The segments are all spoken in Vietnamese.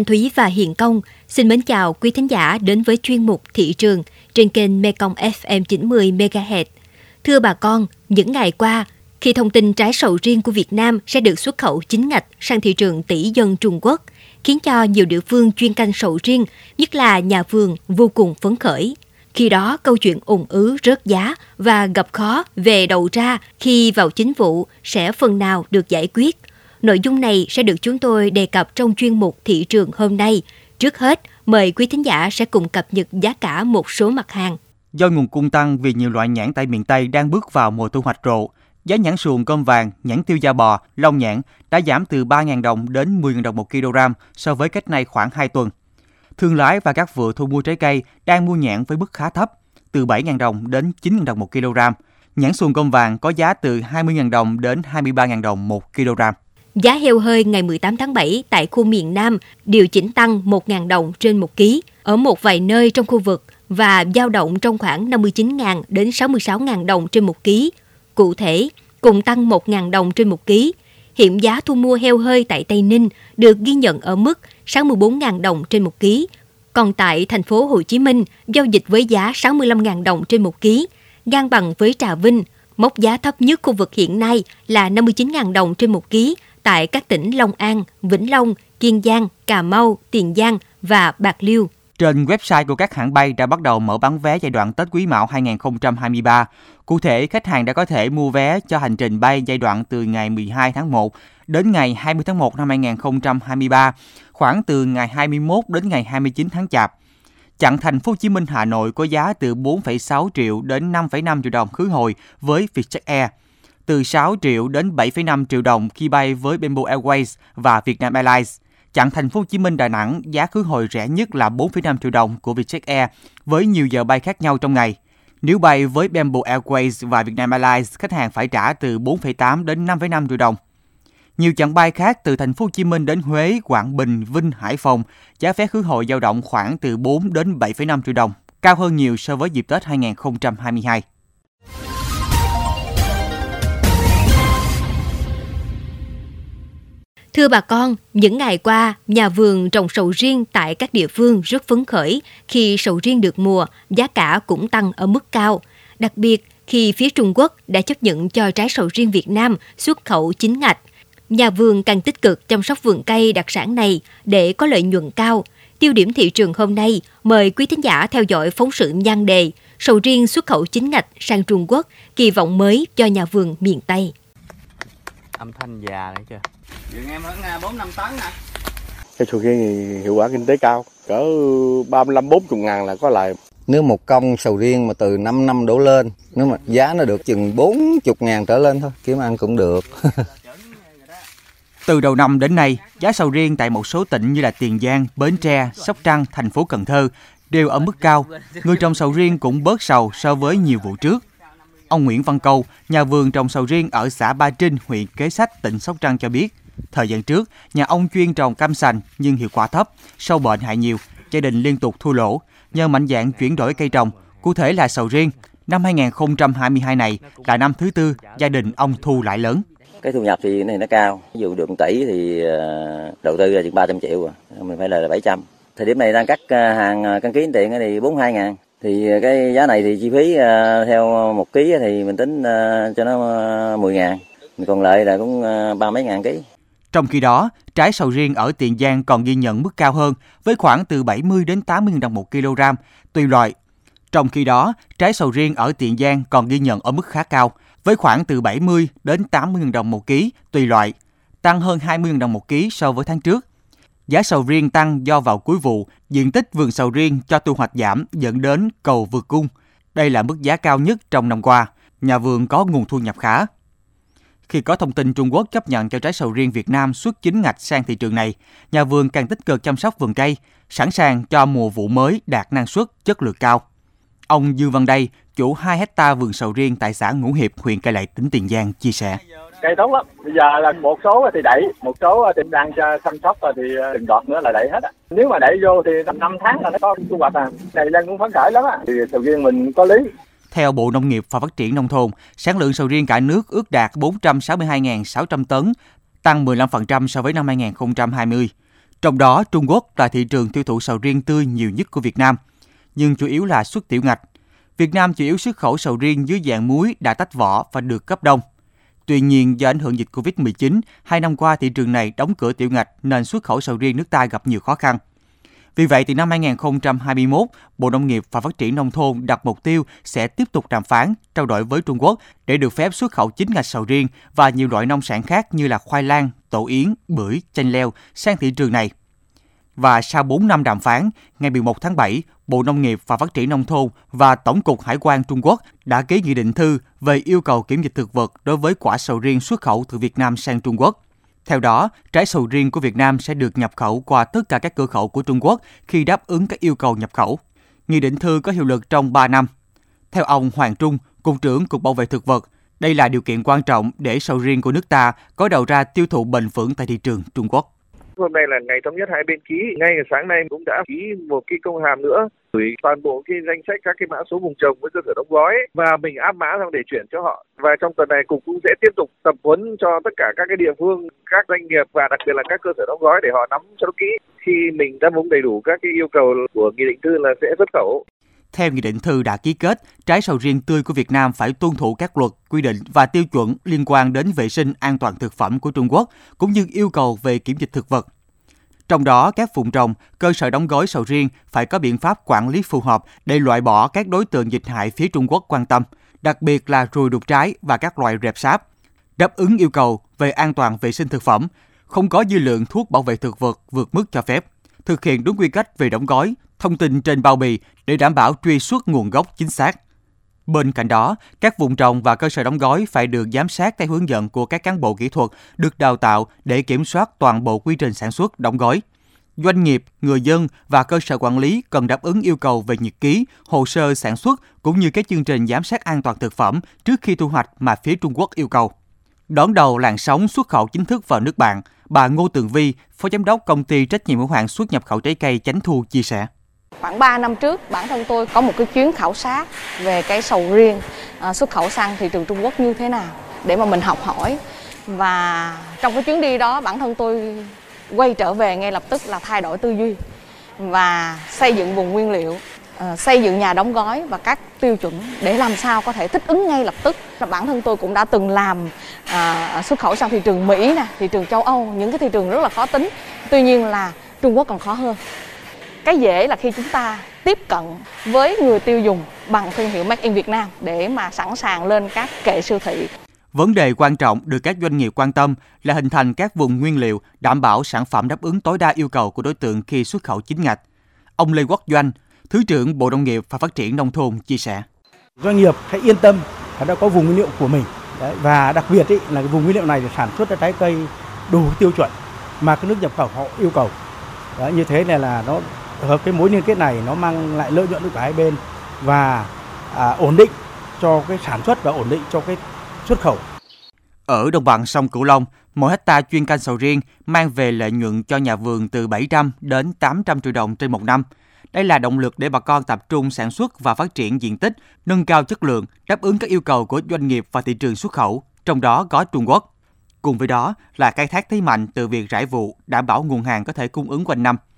Thanh Thúy và Hiền Công xin mến chào quý thính giả đến với chuyên mục thị trường trên kênh Mekong FM 90 MHz. Thưa bà con, những ngày qua, khi thông tin trái sầu riêng của Việt Nam sẽ được xuất khẩu chính ngạch sang thị trường tỷ dân Trung Quốc, khiến cho nhiều địa phương chuyên canh sầu riêng, nhất là nhà vườn, vô cùng phấn khởi. Khi đó, câu chuyện ủng ứ rớt giá và gặp khó về đầu ra khi vào chính vụ sẽ phần nào được giải quyết. Nội dung này sẽ được chúng tôi đề cập trong chuyên mục thị trường hôm nay. Trước hết, mời quý thính giả sẽ cùng cập nhật giá cả một số mặt hàng. Do nguồn cung tăng vì nhiều loại nhãn tại miền Tây đang bước vào mùa thu hoạch rộ, giá nhãn xuồng cơm vàng, nhãn tiêu da bò, long nhãn đã giảm từ 3.000 đồng đến 10.000 đồng một kg so với cách này khoảng 2 tuần. Thương lái và các vựa thu mua trái cây đang mua nhãn với mức khá thấp, từ 7.000 đồng đến 9.000 đồng một kg. Nhãn xuồng cơm vàng có giá từ 20.000 đồng đến 23.000 đồng một kg. Giá heo hơi ngày 18 tháng 7 tại khu miền Nam điều chỉnh tăng 1.000 đồng trên 1 ký ở một vài nơi trong khu vực và dao động trong khoảng 59.000 đến 66.000 đồng trên 1 ký. Cụ thể, cùng tăng 1.000 đồng trên 1 ký. Hiện giá thu mua heo hơi tại Tây Ninh được ghi nhận ở mức 64.000 đồng trên 1 ký. Còn tại thành phố Hồ Chí Minh, giao dịch với giá 65.000 đồng trên 1 ký, ngang bằng với Trà Vinh. Mốc giá thấp nhất khu vực hiện nay là 59.000 đồng trên 1 ký tại các tỉnh Long An, Vĩnh Long, Kiên Giang, Cà Mau, Tiền Giang và Bạc Liêu. Trên website của các hãng bay đã bắt đầu mở bán vé giai đoạn Tết Quý Mão 2023. Cụ thể, khách hàng đã có thể mua vé cho hành trình bay giai đoạn từ ngày 12 tháng 1 đến ngày 20 tháng 1 năm 2023, khoảng từ ngày 21 đến ngày 29 tháng Chạp. Chặng thành phố Hồ Chí Minh Hà Nội có giá từ 4,6 triệu đến 5,5 triệu đồng khứ hồi với Vietjet Air, từ 6 triệu đến 7,5 triệu đồng khi bay với Bamboo Airways và Vietnam Airlines. Chặng thành phố Hồ Chí Minh Đà Nẵng giá khứ hồi rẻ nhất là 4,5 triệu đồng của Vietjet Air với nhiều giờ bay khác nhau trong ngày. Nếu bay với Bamboo Airways và Vietnam Airlines, khách hàng phải trả từ 4,8 đến 5,5 triệu đồng. Nhiều chặng bay khác từ thành phố Hồ Chí Minh đến Huế, Quảng Bình, Vinh, Hải Phòng, giá vé khứ hồi dao động khoảng từ 4 đến 7,5 triệu đồng, cao hơn nhiều so với dịp Tết 2022. Thưa bà con, những ngày qua, nhà vườn trồng sầu riêng tại các địa phương rất phấn khởi khi sầu riêng được mùa, giá cả cũng tăng ở mức cao. Đặc biệt khi phía Trung Quốc đã chấp nhận cho trái sầu riêng Việt Nam xuất khẩu chính ngạch. Nhà vườn càng tích cực chăm sóc vườn cây đặc sản này để có lợi nhuận cao. Tiêu điểm thị trường hôm nay, mời quý thính giả theo dõi phóng sự nhan đề Sầu riêng xuất khẩu chính ngạch sang Trung Quốc, kỳ vọng mới cho nhà vườn miền Tây. Âm thanh già đấy chưa? Vườn em khoảng 4 5 tấn nè. Cái sầu riêng thì hiệu quả kinh tế cao, cỡ 35 40 ngàn là có lời. Nếu một công sầu riêng mà từ 5 năm đổ lên, nếu mà giá nó được chừng 40 ngàn trở lên thôi, kiếm ăn cũng được. Từ đầu năm đến nay, giá sầu riêng tại một số tỉnh như là Tiền Giang, Bến Tre, Sóc Trăng, thành phố Cần Thơ đều ở mức cao. Người trồng sầu riêng cũng bớt sầu so với nhiều vụ trước. Ông Nguyễn Văn Câu, nhà vườn trồng sầu riêng ở xã Ba Trinh, huyện Kế Sách, tỉnh Sóc Trăng cho biết, thời gian trước, nhà ông chuyên trồng cam sành nhưng hiệu quả thấp, sâu bệnh hại nhiều, gia đình liên tục thua lỗ. Nhờ mạnh dạng chuyển đổi cây trồng, cụ thể là sầu riêng, năm 2022 này là năm thứ tư gia đình ông thu lại lớn. Cái thu nhập thì này nó cao, ví dụ được tỷ thì ờ, đầu tư là chừng 300 triệu, à. mình phải lời là 700. Thời điểm này đang cắt ờ, hàng ờ, căn ký tiền thì 42 ngàn thì cái giá này thì chi phí theo một ký thì mình tính cho nó 10 ngàn còn lại là cũng ba mấy ngàn ký trong khi đó, trái sầu riêng ở Tiền Giang còn ghi nhận mức cao hơn với khoảng từ 70 đến 80 000 đồng một kg tùy loại. Trong khi đó, trái sầu riêng ở Tiền Giang còn ghi nhận ở mức khá cao với khoảng từ 70 đến 80 000 đồng một ký tùy loại, tăng hơn 20 000 đồng một ký so với tháng trước. Giá sầu riêng tăng do vào cuối vụ, diện tích vườn sầu riêng cho thu hoạch giảm dẫn đến cầu vượt cung. Đây là mức giá cao nhất trong năm qua. Nhà vườn có nguồn thu nhập khá. Khi có thông tin Trung Quốc chấp nhận cho trái sầu riêng Việt Nam xuất chính ngạch sang thị trường này, nhà vườn càng tích cực chăm sóc vườn cây, sẵn sàng cho mùa vụ mới đạt năng suất, chất lượng cao. Ông Dương Văn Đây, chủ 2 hecta vườn sầu riêng tại xã Ngũ Hiệp, huyện Cai Lậy, tỉnh Tiền Giang chia sẻ. Cây tốt lắm. Bây giờ là một số thì đẩy, một số thì đang chăm sóc thì ờ, từng đọt nữa là đẩy hết. Nếu mà đẩy vô thì 5 tháng là nó có thu hoạch à. Này đang cũng phấn khởi lắm á. Thì sầu riêng mình có lý. Theo Bộ Nông nghiệp và Phát triển Nông thôn, sản lượng sầu riêng cả nước ước đạt 462.600 tấn, tăng 15% so với năm 2020. Trong đó, Trung Quốc là thị trường tiêu thụ sầu riêng tươi nhiều nhất của Việt Nam, nhưng chủ yếu là xuất tiểu ngạch. Việt Nam chủ yếu xuất khẩu sầu riêng dưới dạng muối đã tách vỏ và được cấp đông. Tuy nhiên, do ảnh hưởng dịch Covid-19, hai năm qua thị trường này đóng cửa tiểu ngạch nên xuất khẩu sầu riêng nước ta gặp nhiều khó khăn. Vì vậy, từ năm 2021, Bộ Nông nghiệp và Phát triển Nông thôn đặt mục tiêu sẽ tiếp tục đàm phán, trao đổi với Trung Quốc để được phép xuất khẩu chính ngạch sầu riêng và nhiều loại nông sản khác như là khoai lang, tổ yến, bưởi, chanh leo sang thị trường này. Và sau 4 năm đàm phán, ngày 11 tháng 7, Bộ Nông nghiệp và Phát triển Nông thôn và Tổng cục Hải quan Trung Quốc đã ký nghị định thư về yêu cầu kiểm dịch thực vật đối với quả sầu riêng xuất khẩu từ Việt Nam sang Trung Quốc. Theo đó, trái sầu riêng của Việt Nam sẽ được nhập khẩu qua tất cả các cửa khẩu của Trung Quốc khi đáp ứng các yêu cầu nhập khẩu. Nghị định thư có hiệu lực trong 3 năm. Theo ông Hoàng Trung, Cục trưởng Cục Bảo vệ Thực vật, đây là điều kiện quan trọng để sầu riêng của nước ta có đầu ra tiêu thụ bền vững tại thị trường Trung Quốc. Hôm nay là ngày thống nhất hai bên ký, ngay sáng nay cũng đã ký một cái công hàm nữa gửi toàn bộ cái danh sách các cái mã số vùng trồng với cơ sở đóng gói và mình áp mã xong để chuyển cho họ. Và trong tuần này cục cũng sẽ tiếp tục tập huấn cho tất cả các cái địa phương, các doanh nghiệp và đặc biệt là các cơ sở đóng gói để họ nắm cho nó kỹ. Khi mình đáp ứng đầy đủ các cái yêu cầu của nghị định thư là sẽ xuất khẩu. Theo nghị định thư đã ký kết, trái sầu riêng tươi của Việt Nam phải tuân thủ các luật, quy định và tiêu chuẩn liên quan đến vệ sinh an toàn thực phẩm của Trung Quốc, cũng như yêu cầu về kiểm dịch thực vật. Trong đó, các vùng trồng, cơ sở đóng gói sầu riêng phải có biện pháp quản lý phù hợp để loại bỏ các đối tượng dịch hại phía Trung Quốc quan tâm, đặc biệt là ruồi đục trái và các loại rệp sáp. Đáp ứng yêu cầu về an toàn vệ sinh thực phẩm, không có dư lượng thuốc bảo vệ thực vật vượt mức cho phép, thực hiện đúng quy cách về đóng gói, thông tin trên bao bì để đảm bảo truy xuất nguồn gốc chính xác. Bên cạnh đó, các vùng trồng và cơ sở đóng gói phải được giám sát theo hướng dẫn của các cán bộ kỹ thuật được đào tạo để kiểm soát toàn bộ quy trình sản xuất, đóng gói. Doanh nghiệp, người dân và cơ sở quản lý cần đáp ứng yêu cầu về nhật ký, hồ sơ sản xuất cũng như các chương trình giám sát an toàn thực phẩm trước khi thu hoạch mà phía Trung Quốc yêu cầu. Đón đầu làn sóng xuất khẩu chính thức vào nước bạn, bà Ngô Tường Vi, Phó Giám đốc Công ty Trách nhiệm hữu hạn xuất nhập khẩu trái cây Chánh Thu chia sẻ. Khoảng 3 năm trước, bản thân tôi có một cái chuyến khảo sát về cái sầu riêng à, xuất khẩu sang thị trường Trung Quốc như thế nào để mà mình học hỏi. Và trong cái chuyến đi đó, bản thân tôi quay trở về ngay lập tức là thay đổi tư duy và xây dựng vùng nguyên liệu, à, xây dựng nhà đóng gói và các tiêu chuẩn để làm sao có thể thích ứng ngay lập tức. Bản thân tôi cũng đã từng làm à, xuất khẩu sang thị trường Mỹ, nè, thị trường châu Âu, những cái thị trường rất là khó tính. Tuy nhiên là Trung Quốc còn khó hơn cái dễ là khi chúng ta tiếp cận với người tiêu dùng bằng thương hiệu Make in Việt Nam để mà sẵn sàng lên các kệ siêu thị. Vấn đề quan trọng được các doanh nghiệp quan tâm là hình thành các vùng nguyên liệu đảm bảo sản phẩm đáp ứng tối đa yêu cầu của đối tượng khi xuất khẩu chính ngạch. Ông Lê Quốc Doanh, Thứ trưởng Bộ Nông nghiệp và Phát triển Nông thôn chia sẻ. Doanh nghiệp hãy yên tâm, họ đã có vùng nguyên liệu của mình. Đấy, và đặc biệt ý, là cái vùng nguyên liệu này để sản xuất ra trái cây đủ tiêu chuẩn mà cái nước nhập khẩu họ yêu cầu. Đấy, như thế này là nó hợp cái mối liên kết này nó mang lại lợi nhuận được cả hai bên và à, ổn định cho cái sản xuất và ổn định cho cái xuất khẩu. Ở đồng bằng sông Cửu Long, mỗi hecta chuyên canh sầu riêng mang về lợi nhuận cho nhà vườn từ 700 đến 800 triệu đồng trên một năm. Đây là động lực để bà con tập trung sản xuất và phát triển diện tích, nâng cao chất lượng, đáp ứng các yêu cầu của doanh nghiệp và thị trường xuất khẩu, trong đó có Trung Quốc. Cùng với đó là khai thác thế mạnh từ việc rải vụ, đảm bảo nguồn hàng có thể cung ứng quanh năm –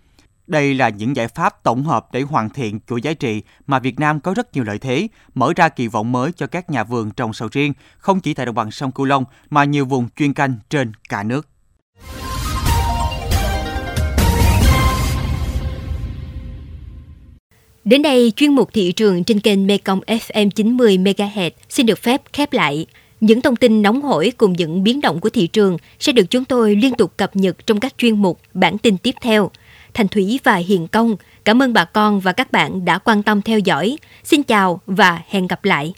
đây là những giải pháp tổng hợp để hoàn thiện chuỗi giá trị mà Việt Nam có rất nhiều lợi thế, mở ra kỳ vọng mới cho các nhà vườn trồng sầu riêng, không chỉ tại đồng bằng sông Cửu Long mà nhiều vùng chuyên canh trên cả nước. Đến đây, chuyên mục thị trường trên kênh Mekong FM 90 MHz xin được phép khép lại. Những thông tin nóng hổi cùng những biến động của thị trường sẽ được chúng tôi liên tục cập nhật trong các chuyên mục, bản tin tiếp theo – Thành Thủy và Hiền Công. Cảm ơn bà con và các bạn đã quan tâm theo dõi. Xin chào và hẹn gặp lại.